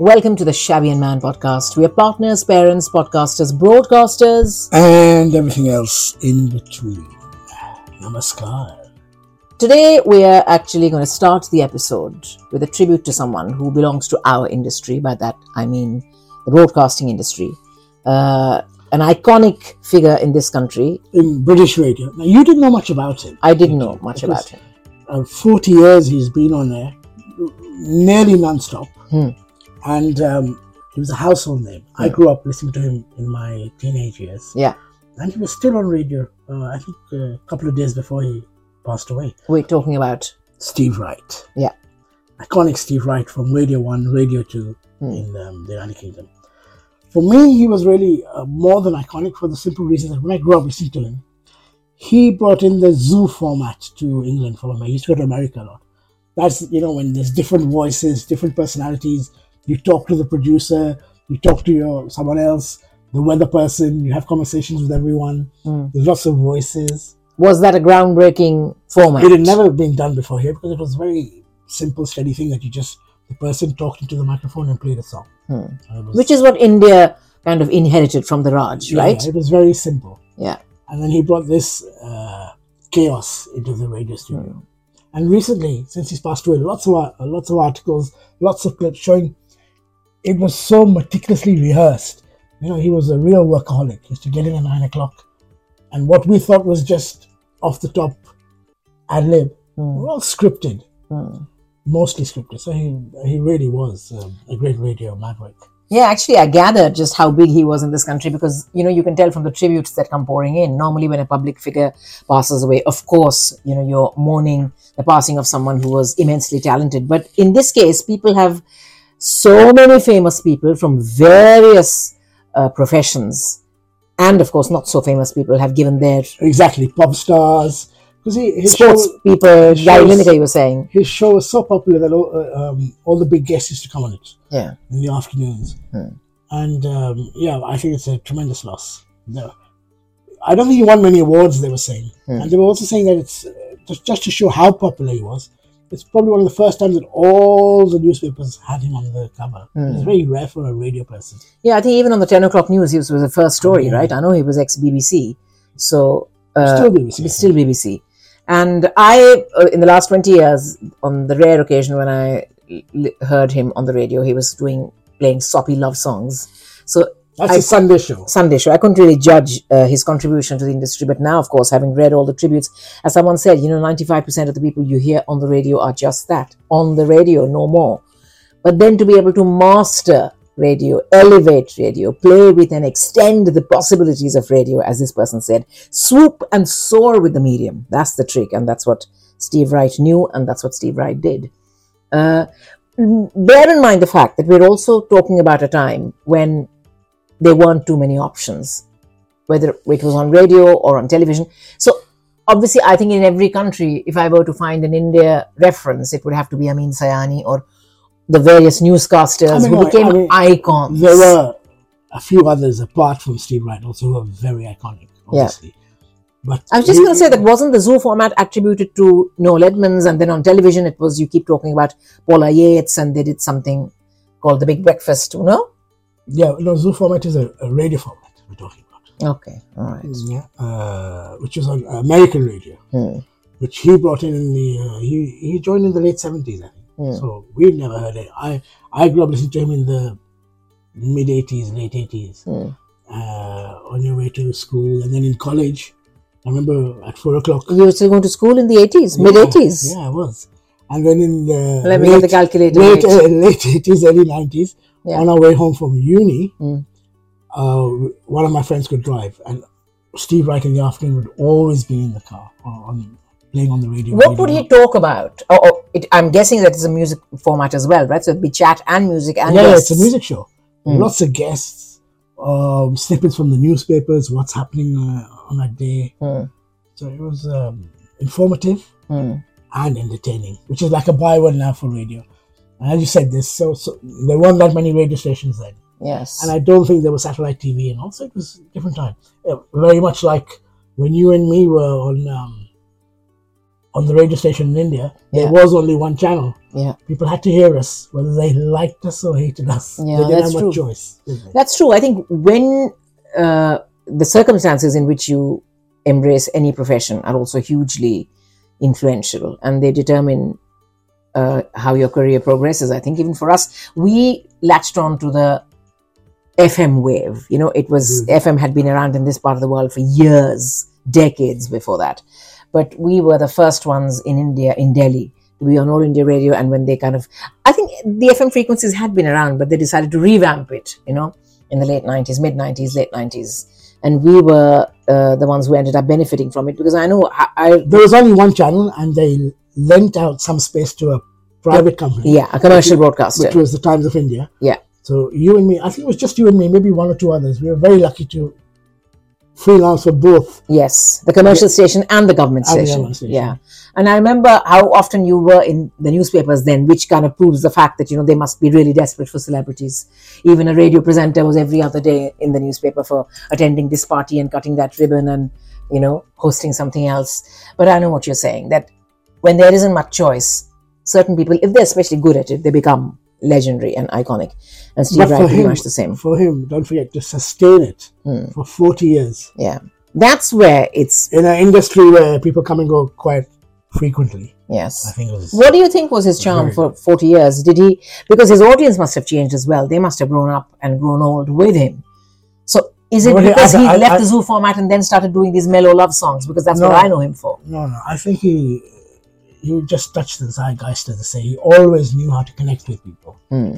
Welcome to the Shabby and Man podcast. We are partners, parents, podcasters, broadcasters. and everything else in between. Namaskar. Today, we are actually going to start the episode with a tribute to someone who belongs to our industry. By that, I mean the broadcasting industry. Uh, an iconic figure in this country. In British radio. Now, you didn't know much about him. I didn't know much about him. Uh, 40 years he's been on there, nearly non-stop. Hmm. And um, he was a household name. I Hmm. grew up listening to him in my teenage years. Yeah. And he was still on radio, uh, I think uh, a couple of days before he passed away. We're talking about. Steve Wright. Yeah. Iconic Steve Wright from Radio 1, Radio 2 Hmm. in um, the United Kingdom. For me, he was really uh, more than iconic for the simple reason that when I grew up listening to him, he brought in the zoo format to England for me. I used to go to America a lot. That's, you know, when there's different voices, different personalities, you talk to the producer, you talk to your someone else, the weather person, you have conversations with everyone. Hmm. There's lots of voices. Was that a groundbreaking format? It had never been done before here because it was a very simple, steady thing that you just the person talked into the microphone and played a song. Hmm. Was- Which is what India kind of inherited from the Raj, yeah, right? It was very simple. Yeah. And then he brought this uh, chaos into the radio studio. And recently, since he's passed away, lots of lots of articles, lots of clips showing it was so meticulously rehearsed. You know, he was a real workaholic. He used to get in at nine o'clock, and what we thought was just off the top ad lib Hmm. were all scripted, Hmm. mostly scripted. So he he really was um, a great radio maverick. Yeah, actually, I gathered just how big he was in this country because you know you can tell from the tributes that come pouring in. Normally, when a public figure passes away, of course, you know you're mourning the passing of someone who was immensely talented. But in this case, people have so many famous people from various uh, professions, and of course, not so famous people have given their Exactly, pop stars. Because he his sports show, people. shows- Gary Lineker, you were saying, his show was so popular that all, uh, um, all the big guests used to come on it yeah, in the afternoons. Hmm. And um, yeah, I think it's a tremendous loss. No, I don't think he won many awards. They were saying, Hmm. and they were also saying that it's uh, just just to show how popular he was. It's probably one of the first times that all the newspapers had him on the cover. Hmm. It's very rare for a radio person. yeah. I think even on the ten o'clock news, he was, was the first story, Yeah. right? I know he was ex BBC, so uh, Still BBC. It's still BBC. And I, uh, in the last 20 years, on the rare occasion when I l- heard him on the radio, he was doing playing soppy love songs. So That's I- a Sunday show. Sunday show, I couldn't really judge uh, his contribution to the industry. But now, of course, having read all the tributes, as someone said, you know, 95% of the people you hear on the radio are just that on the radio, no more. But then to be able to master radio, elevate radio, play with and extend the possibilities of radio, as this person said, swoop and soar with the medium. That's the trick, and that's what Steve Wright knew, and that's what Steve Wright did. Uh, bear in mind the fact that we're also talking about a time when there weren't too many options, whether it was on radio or on television. So, obviously, I think in every country, if I were to find an India reference, it would have to be Amin Sayani or the various newscasters I mean, who became I mean, icons. There were a few others apart from Steve Wright also who were very iconic, Yeah. But I was just going to say that wasn't the Zoo format attributed to Noel Edmonds, and then on television it was you keep talking about Paula Yates, and they did something called The Big Breakfast. You know? Yeah, no, Zoo format is a, a radio format we're talking about. Okay, all right. Yeah, uh, which is on American radio, Hmm. which he brought in in the uh, he he joined in the late seventies, I think. Hmm. So we'd never heard it. I I grew up listening to him in the mid eighties, late eighties, Hmm. uh, on your way to school, and then in college. I remember at four o'clock. You were still going to school in the eighties, mid eighties. Yeah, I was. And then in the Let me get the calculator. late uh, late eighties, early nineties, Yeah. on our way home from uni, Mm. uh, one of my friends could drive, and Steve Wright in the afternoon would always be in the car or on playing on the radio. What radio. would he talk about? Oh, oh it, I'm guessing that it's a music format as well, right? So it'd be chat and music and Yeah, yeah, it's a music show. Mm. Lots of guests, um, snippets from the newspapers, what's happening uh, on that day. Hmm. So it was um, informative Hmm. And entertaining, which is like a byword now for radio. And as you said, there's so, so there weren't that many radio stations then. Yes. and I don't think there was satellite TV, and also it was a different time. Very much like when you and me were on um, on the radio station in India, there was only one channel. Yeah. People had to hear us, whether they liked us or hated us. Yeah, they didn't that's have true. choice. That's true. I think when uh, the circumstances in which you embrace any profession are also hugely influential and they determine uh, how your career progresses. I think even for us, we latched on to the FM wave. You know, it was FM had been around in this part of the world for years, decades before that. But we were the first ones in India, in Delhi, to be on All India Radio. And when they kind of, I think the FM frequencies had been around, but they decided to revamp it, you know, in the late 90s, mid 90s, late 90s. And we were uh, the ones who ended up benefiting from it because I know I, I There was only one channel, and they lent out some space to a private company, yeah, a commercial broadcaster. which was the Times of India. Yeah. So you and me, I think it was just you and me, maybe one or two others. We were very lucky to freelance for both. Yes, the commercial station and the government And the government station. Yeah. And I remember how often you were in the newspapers then, which kind of proves the fact that, you know, they must be really desperate for celebrities. Even a radio presenter was every other day in the newspaper for attending this party and cutting that ribbon and, you know, hosting something else. But I know what you're saying, that when there isn't much choice, certain people, if they're especially good at it, they become legendary and iconic. And Steve But Wright pretty him, much the same. for him, don't forget to sustain it Hmm. for 40 years Yeah. That's where it's, in an industry where people come and go quite frequently. I yes. think it was. What do you think was his charm for 40 years? Did he, because his audience must have changed as well. They must have grown up and grown old with him. So is it because I- he I- left I- the zoo format and then started doing these mellow love songs? Because that's what I know him for. No, no. I think he he just touched the zeitgeist, as they say. He always knew how to connect with people. Hmm.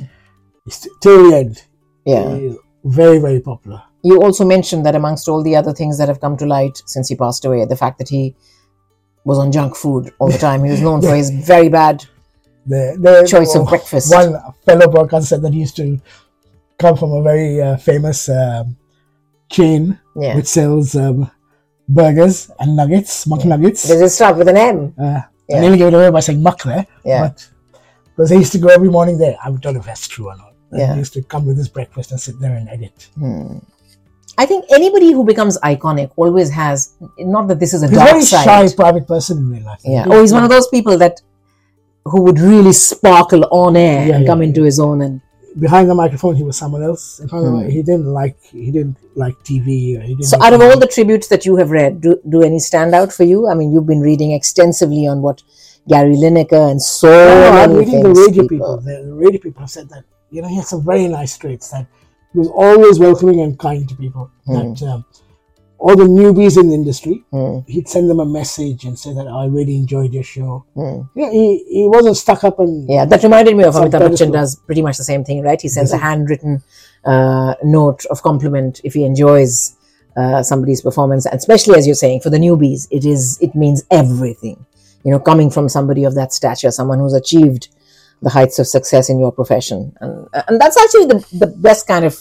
He's- Till the end, Yeah. very, very popular. You also mentioned that amongst all the other things that have come to light since he passed away, the fact that he was on junk food all the time. He was known for his very bad The, the, choice oh, of breakfast. One fellow broadcaster said that he used to come from a very uh, famous um, chain Yeah. which sells um, burgers and nuggets, muck nuggets. Does it start with an M? Uh, Yeah. I nearly gave it away by saying muck there. Yeah. But because he used to go every morning there. I don't know if that's true or not. Yeah. He used to come with his breakfast and sit there and edit. Hmm. I think anybody who becomes iconic always has, not that this is a He's dark very side. shy private person in real life. Yeah. Oh, he's one of those people that who would really sparkle on air Yeah, and yeah, come into his own. And Behind the microphone, he was someone else. In front of the Hmm. he didn't like he didn't like TV. Or he didn't so, out of all the tributes that you have read, do, do any stand out for you? I mean, you've been reading extensively on what Gary Lineker and so No, I'm many reading the radio people. The, the radio people have said that you know he had some very nice traits. That he was always welcoming and kind to people. Hmm. That um, all the newbies in the industry, Hmm, he'd send them a message and say that I really enjoyed your show. hmm. Yeah, he, he wasn't stuck up and Yeah, that reminded me of Amitabh. Bachchan does pretty much the same thing, right? He sends a handwritten uh, note of compliment if he enjoys uh, somebody's performance, and especially as you're saying, for the newbies, it is it means everything. You know, coming from somebody of that stature, someone who's achieved the heights of success in your profession, and and that's actually the the best kind of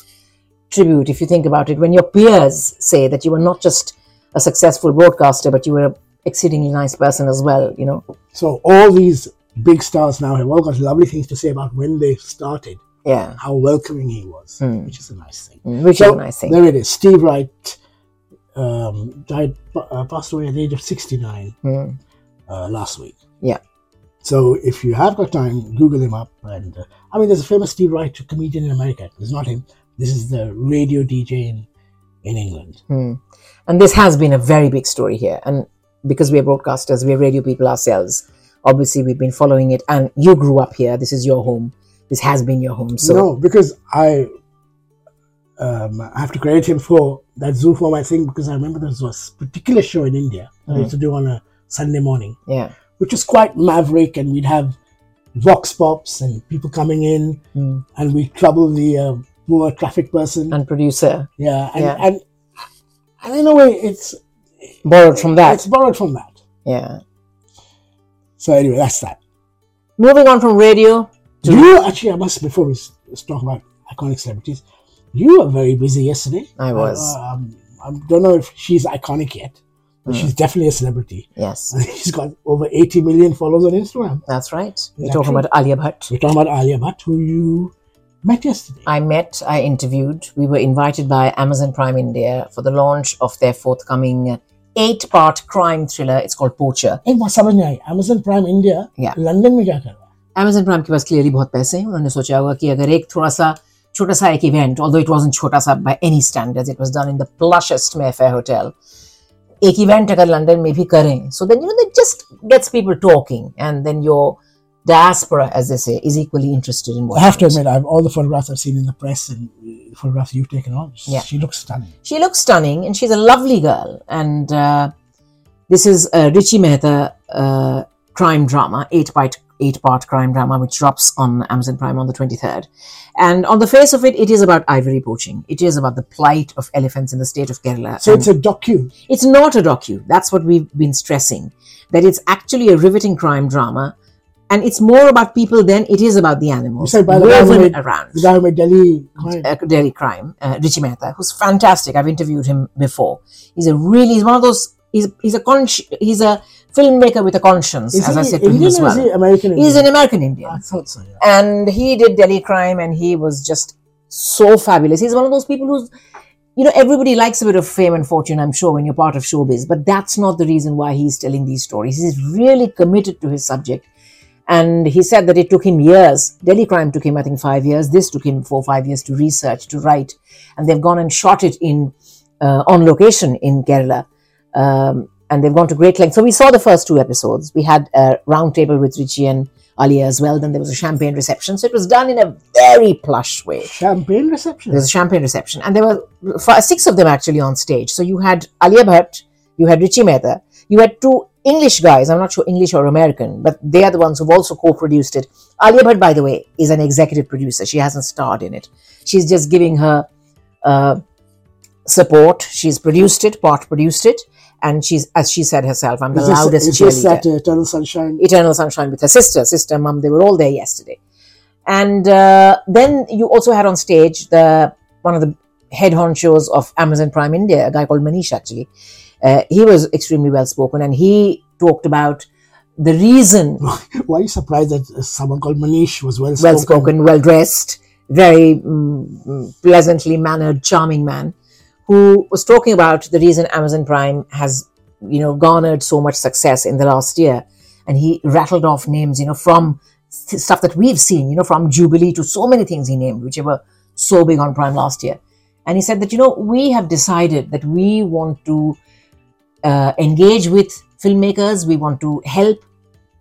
tribute if you think about it. When your peers say that you were not just a successful broadcaster, but you were an exceedingly nice person as well. You know, So all these big stars now have all got lovely things to say about when they started, yeah, how welcoming he was, Hmm. which is a nice thing. which is a nice thing. There it is. Steve Wright um, died, uh, passed away at the age of 69 Hmm. uh, last week. Yeah. So if you have got time, Google him up. And uh, I mean, there's a famous Steve Wright comedian in America. It's not him. This is the radio DJ in, in England. Hmm. And this has been a very big story here. And because we're broadcasters, we're radio people ourselves, obviously we've been following it. And you grew up here. This is your home. This has been your home. So, no, because I um, I have to credit him for that Zoo format thing because I remember there was a particular show in India that I used to do on a Sunday morning, yeah. Which was quite maverick, and we'd have vox pops and people coming in, Hmm. and we'd trouble the uh, poor traffic person. And producer yeah, and, Yeah. and and in a way, it's borrowed from that. it's borrowed from that. Yeah. So anyway, that's that. Moving on from radio. to- You actually, I must before we talk about iconic celebrities. You were very busy yesterday. I was. Uh, um, I don't know if she's iconic yet, but Hmm. she's definitely a celebrity. Yes, she's got over 80 million followers on Instagram. that's right. We're that talking true? about Alia Bhatt. We're talking about Alia Bhatt, who you met yesterday. I met, I interviewed. We were invited by Amazon Prime India for the launch of their forthcoming eight-part crime thriller. It's called Poacher. एक बात समझ नहीं आई Amazon prime India Yeah. London में क्या कर रहा है Amazon Prime के पास क्लियरली बहुत पैसे हैं उन्होंने सोचा होगा कि अगर एक थोड़ा सा छोटा सा एक इवेंट ऑल्दो इट वाजंट छोटा सा by any standards it was done in the प्लशेस्ट Mayfair hotel एक इवेंट अगर लंदन में भी करें so then you know that just gets people talking and then your diaspora as they say is equally interested in I watching have to it. admit, I've all the photographs I've seen in the press and uh, photographs you've taken on. Yeah. She looks stunning. she looks stunning and she's a lovely girl and uh, this is a richie mehta uh, crime drama eight part eight part crime drama which drops on amazon prime on the 23rd and on the face of it it is about ivory poaching it is about the plight of elephants in the state of kerala So And it's a docu. it's not a docu that's what we've been stressing that it's actually a riveting crime drama and it's more about people than it is about the animals said by the guy who woven made- around The Delhi crime. uh, Delhi Crime, uh, Richie Mehta, who's fantastic. I've interviewed him before. He's a really, he's one of those. He's he's a he's a filmmaker with a conscience, Is as I said to him as well. is he American? He's Indian? an American Indian, I thought so. Yeah. and he did Delhi Crime, and he was just so fabulous. He's one of those people who's. You know, everybody likes a bit of fame and fortune, I'm sure, when you're part of showbiz, but that's not the reason why he's telling these stories. He's really committed to his subject. And he said that it took him years. Delhi Crime took him, I think, five years. This took him four, five years to research, to write. And they've gone and shot it in uh, on location in Kerala. Um, and they've gone to great lengths. So we saw the first two episodes. We had a round table with Richie and Alia as well. Then there was a champagne reception. So it was done in a very plush way. Champagne reception. There was a champagne reception, and there were five, six of them actually on stage. So you had Alia Bhatt, you had Richie Mehta, you had two English guys. I'm not sure English or American, but they are the ones who've also co-produced it. Alia Bhatt, by the way, is an executive producer. She hasn't starred in it. She's just giving her uh, support. She's produced it, part produced it, and she's, as she said herself, I'm the loudest is this cheerleader. at uh, Eternal Sunshine? Eternal Sunshine with her sister, sister, mum. They were all there yesterday. And uh, then you also had on stage the one of the head honchos of Amazon Prime India, a guy called Manish. Actually, uh, he was extremely well spoken, and he talked about the reason Why are you surprised that someone called Manish was well spoken? well spoken, well dressed, very mm, pleasantly mannered, charming man who was talking about the reason Amazon Prime has, you know, garnered so much success in the last year. And he rattled off names, you know, from st- stuff that we've seen, you know, from Jubilee to so many things he named, which were so big on Prime last year. And he said that, you know, we have decided that we want to uh, engage with filmmakers, we want to help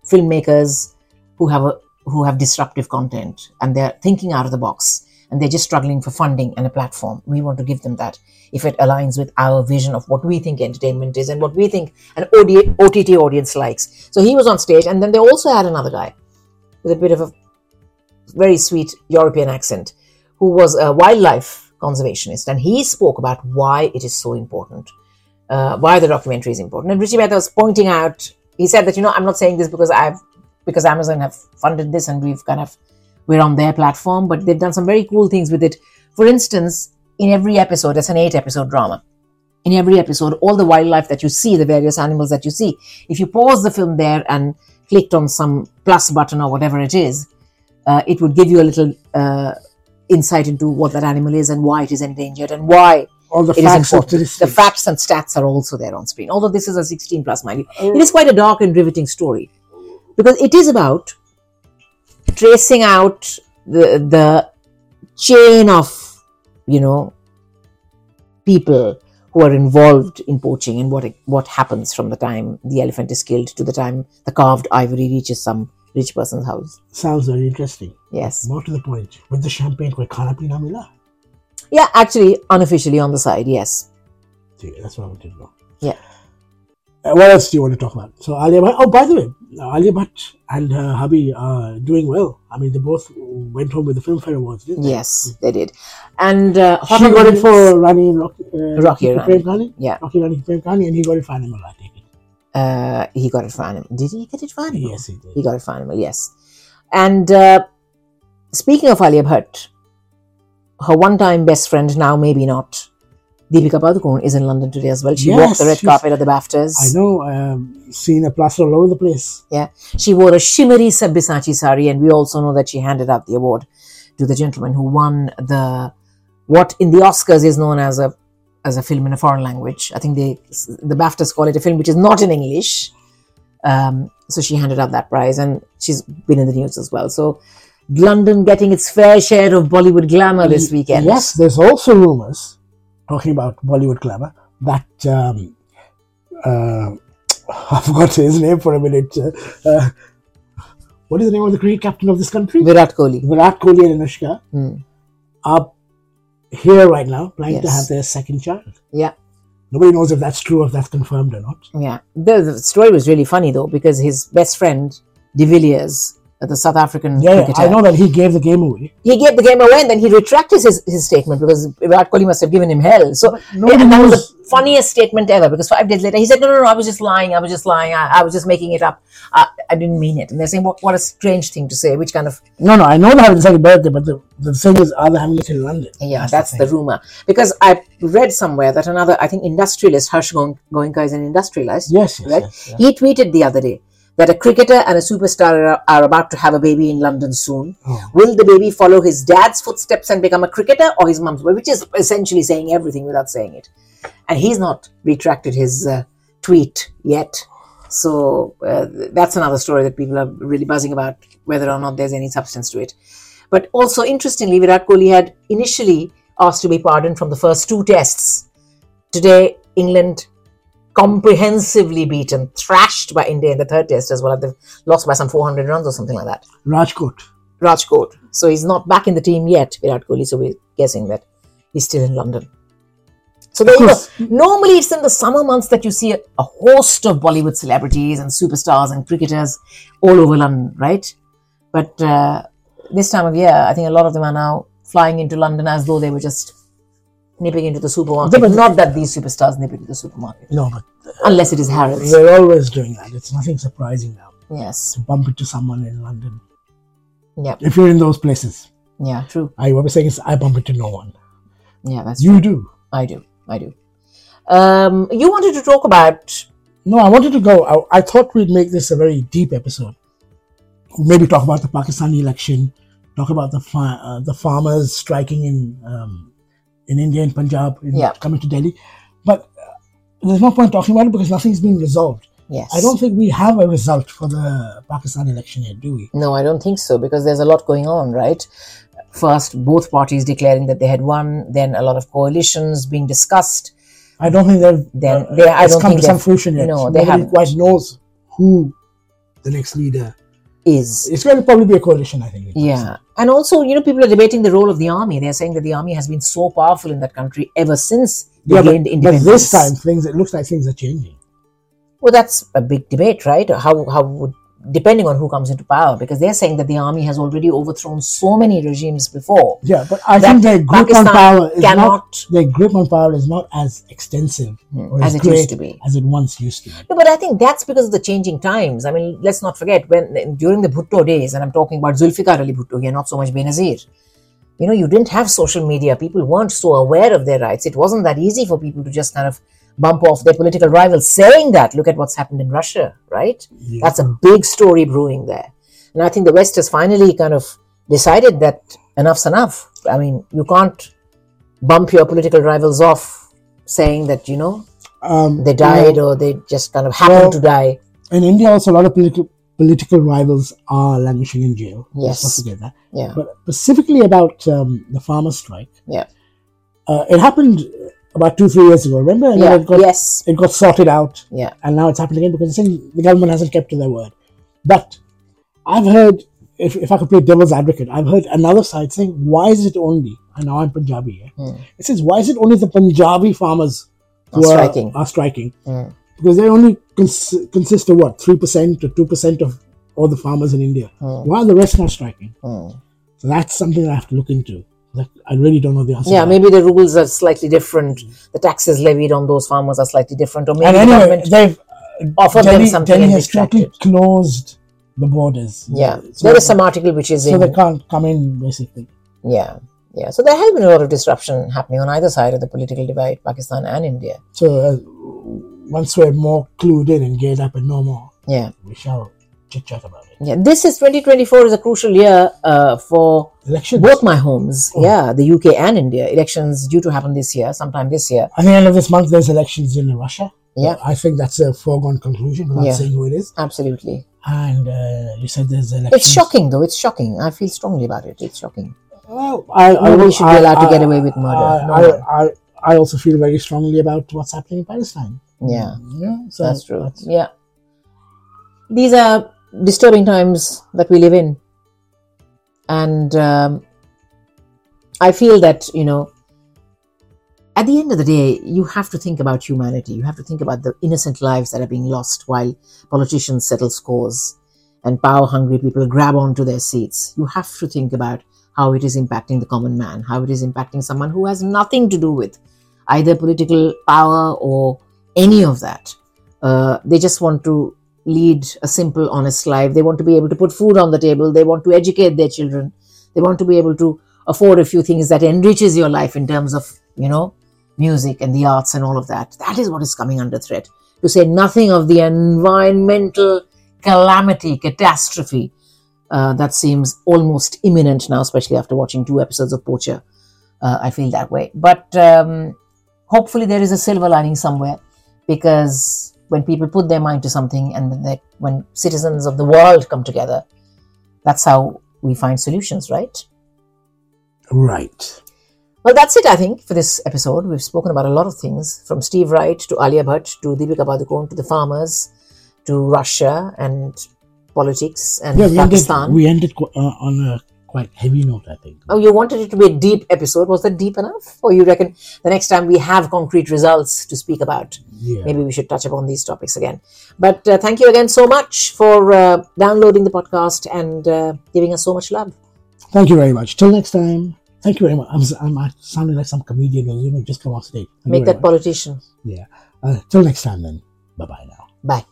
filmmakers who have a who have disruptive content and they're thinking out of the box and they're just struggling for funding and a platform. We want to give them that if it aligns with our vision of what we think entertainment is and what we think an OTT audience likes. So he was on stage, and then they also had another guy with a bit of a very sweet European accent who was a wildlife conservationist, and he spoke about why it is so important, uh, why the documentary is important. And Richie Mehta was pointing out, he said that, you know, I'm not saying this because I've because Amazon have funded this and we've kind of we're on their platform, but they've done some very cool things with it. For instance, in every episode, it's an eight episode drama. In every episode, all the wildlife that you see, the various animals that you see, if you pause the film there and clicked on some plus button or whatever it is, uh, it would give you a little uh, insight into what that animal is and why it is endangered and why All the it is facts, important. The facts and stats are also there on screen. Although this is a 16 plus, mind you, it is quite a dark and riveting story because it is about tracing out the, the chain of, you know, people who are involved in poaching and what what happens from the time the elephant is killed to the time the carved ivory reaches some rich person's house. Sounds very interesting. Yes. More to the point, with the champagne, koi khana? Yeah, actually, unofficially on the side, yes. See, that's what I wanted to know. Yeah. What else do you want to talk about? So Alia Bhatt. Oh, by the way, Alia Bhatt and her hubby are doing well. I mean, they both went home with the Filmfare Awards, didn't they? Yes, they did. And uh, She got it for Rani and Rocky, uh, Rocky Rani. Prem. Yeah. Rocky Rani Prem Kahani, and he got it for Animal, I it. Uh, he got it for Animal. Did he get it for Animal? Yes, he did. He got it for Animal, yes. And uh, speaking of Alia Bhatt, her one-time best friend, now maybe not, Deepika Padukone, is in London today as well. She walked the red carpet at the BAFTAs. I know. Um, seen a plaster all over the place. Yeah, she wore a shimmery Sabyasachi sari, and we also know that she handed out the award to the gentleman who won the what in the Oscars is known as a as a film in a foreign language. I think they the BAFTAs call it a film which is not in English. Um, so she handed out that prize, and she's been in the news as well. So London getting its fair share of Bollywood glamour this weekend. Yes, there's also rumors talking about Bollywood glamour that um, uh, I forgot his name for a minute. Uh, uh, what is the name of the cricket captain of this country? Virat Kohli. Virat Kohli and Anushka Hmm. are here right now planning to have their second child. Yeah. Nobody knows if that's true or if that's confirmed or not. Yeah, the, the story was really funny though because his best friend De Villiers, the South African Yeah, yeah, cricketer, I know that he gave the game away. he gave the game away and then he retracted his, his statement because Virat Kohli must have given him hell. So nobody and that was the funniest statement ever because five days later he said, "No, no, no, I was just lying. I was just lying. I, I was just making it up. I, I didn't mean it." And they're saying, "What? What a strange thing to say." Which kind of No, no, I know they're having a second birthday, but the, the thing is, are they having it in London? Yeah, That's that's, the the, rumor. Because I read somewhere that another, I think, industrialist, Harsh Goen- Goenka is an industrialist. Yes, yes, right? yes, yes. He tweeted the other day that a cricketer and a superstar are, are about to have a baby in London soon. Oh. Will the baby follow his dad's footsteps and become a cricketer or his mum's? Which is essentially saying everything without saying it. And he's not retracted his uh, tweet yet. So uh, that's another story that people are really buzzing about, whether or not there's any substance to it. But also, interestingly, Virat Kohli had initially asked to be pardoned from the first two tests. Today, England comprehensively beaten, thrashed by India in the third test as well. They've lost by some 400 runs or something like that. Rajkot. Rajkot. So he's not back in the team yet, Virat Kohli. So we're guessing that he's still in London. So there you go. Normally, it's in the summer months that you see a, a host of Bollywood celebrities and superstars and cricketers all over London, right? But uh, this time of year, I think a lot of them are now flying into London as though they were just nipping into the supermarket. Yeah, but- not that these superstars nip into the supermarket, No, but unless it is Harrods. they're always doing that. It's nothing surprising now Yes. to bump into someone in London. Yeah. If you're in those places, Yeah. True. I what I'm saying is I bump into no one. Yeah. That's You do. I do. I do. Um, you wanted to talk about No, I wanted to go. I, I thought we'd make this a very deep episode. Maybe talk about the Pakistani election, talk about the fa- uh, the farmers striking in um, in India and Punjab, in Yeah. coming to Delhi. But uh, there's no point talking about it because nothing's been resolved. yes. I don't think we have a result for the Pakistan election yet, do we? No, I don't think so because there's a lot going on, right? First, both parties declaring that they had won, then a lot of coalitions being discussed. I don't think they've Then uh, they- I it's don't come think to some fruition yet. no, they Nobody haven't. quite knows who the next leader. Is It's going to probably be a coalition, I think. yeah, and also you know people are debating the role of the army. They're saying that the army has been so powerful in that country ever since they Yeah, but, gained but independence. this time things it looks like things are changing. Well, that's a big debate, right? How how would depending on who comes into power, because they're saying that the army has already overthrown so many regimes before. Yeah, but I think their grip Pakistan on power is not cannot- their grip on power is not as extensive hmm, or as as, it great used to be. as it once used to be. No, but I think that's because of the changing times. I mean, let's not forget when during the Bhutto days, and I'm talking about Zulfikar Ali Bhutto here, not so much Benazir. You know, you didn't have social media. People weren't so aware of their rights. It wasn't that easy for people to just kind of bump off their political rivals saying that. Look at what's happened in Russia, right? That's a big story brewing there. And I think the West has finally kind of decided that enough's enough. I mean, you can't bump your political rivals off saying that, you know, Um, they died or they just kind of happened Well, to die. in India, also a lot of political political rivals are languishing in jail. Let's Yes. forget that. Yeah. But specifically about um, the farmer strike, Yeah. uh, it happened about two three years ago. Remember? And Yeah. it got yes. it got sorted out. Yeah. and now it's happening again because the government hasn't kept to their word. But I've heard, if, if I could play devil's advocate, I've heard another side saying, why is it only, and now I'm Punjabi here, Hmm. it says, why is it only the Punjabi farmers who Are are striking. Are striking? Hmm. Because they only cons- consist of what, 3% or 2% of all the farmers in India. Hmm. Why are the rest not striking? Hmm. So that's something I have to look into. That I really don't know the answer. Yeah, maybe the rules are slightly different. The taxes levied on those farmers are slightly different, or maybe And the anyway, government they've offered them something Delhi has totally retracted. closed the borders. Yeah, So- there is some article which is so in. they can't come in basically. Yeah, yeah. So there has been a lot of disruption happening on either side of the political divide, Pakistan and India. So uh, once we're more clued in and geared up and know more, Yeah, we shall chit chat about it. Yeah, this is 2024 is a crucial year uh, for Elections. both my homes. Oh. Yeah, the UK and India. Elections due to happen this year, sometime this year. I think end of this month there's elections in Russia. Yeah. I think that's a foregone conclusion without Yeah. saying who it is. Absolutely. And uh, you said there's elections. It's shocking, though. It's shocking. I feel strongly about it. It's shocking. Well, I, I, Nobody will- should be I- allowed to I- get away with murder. I, No. I, I also feel very strongly about what's happening in Palestine. Yeah, Yeah, so that's true. that's- Yeah. These are disturbing times that we live in. And um, I feel that, you know, at the end of the day, you have to think about humanity. You have to think about the innocent lives that are being lost while politicians settle scores and power hungry people grab onto their seats. You have to think about how it is impacting the common man, how it is impacting someone who has nothing to do with either political power or any of that. Uh, they just want to lead a simple, honest life. They want to be able to put food on the table. They want to educate their children. They want to be able to afford a few things that enriches your life in terms of, you know, music and the arts and all of that. That is what is coming under threat. To say nothing of the environmental calamity, catastrophe uh, that seems almost imminent now, especially after watching two episodes of Poacher. Uh, I feel that way. But um, hopefully, there is a silver lining somewhere because when people put their mind to something and when, they, when citizens of the world come together, that's how we find solutions, right? right. Well, that's it, I think, for this episode. We've spoken about a lot of things from Steve Wright to Alia Bhatt to Deepika Padukone to the farmers to Russia and politics and Yeah, we ended, Pakistan. we ended uh, on a quite heavy note, I think. Oh, you wanted it to be a deep episode. Was that deep enough? Or you reckon the next time we have concrete results to speak about, Yeah. maybe we should touch upon these topics again? But uh, thank you again so much for uh, downloading the podcast and uh, giving us so much love. Thank you very much. Till next time. Thank you very much. I'm, I'm sounding like some comedian who's, you know, just come off stage. Thank Make that much. politician. Yeah. Uh, till next time then. Bye bye now. Bye.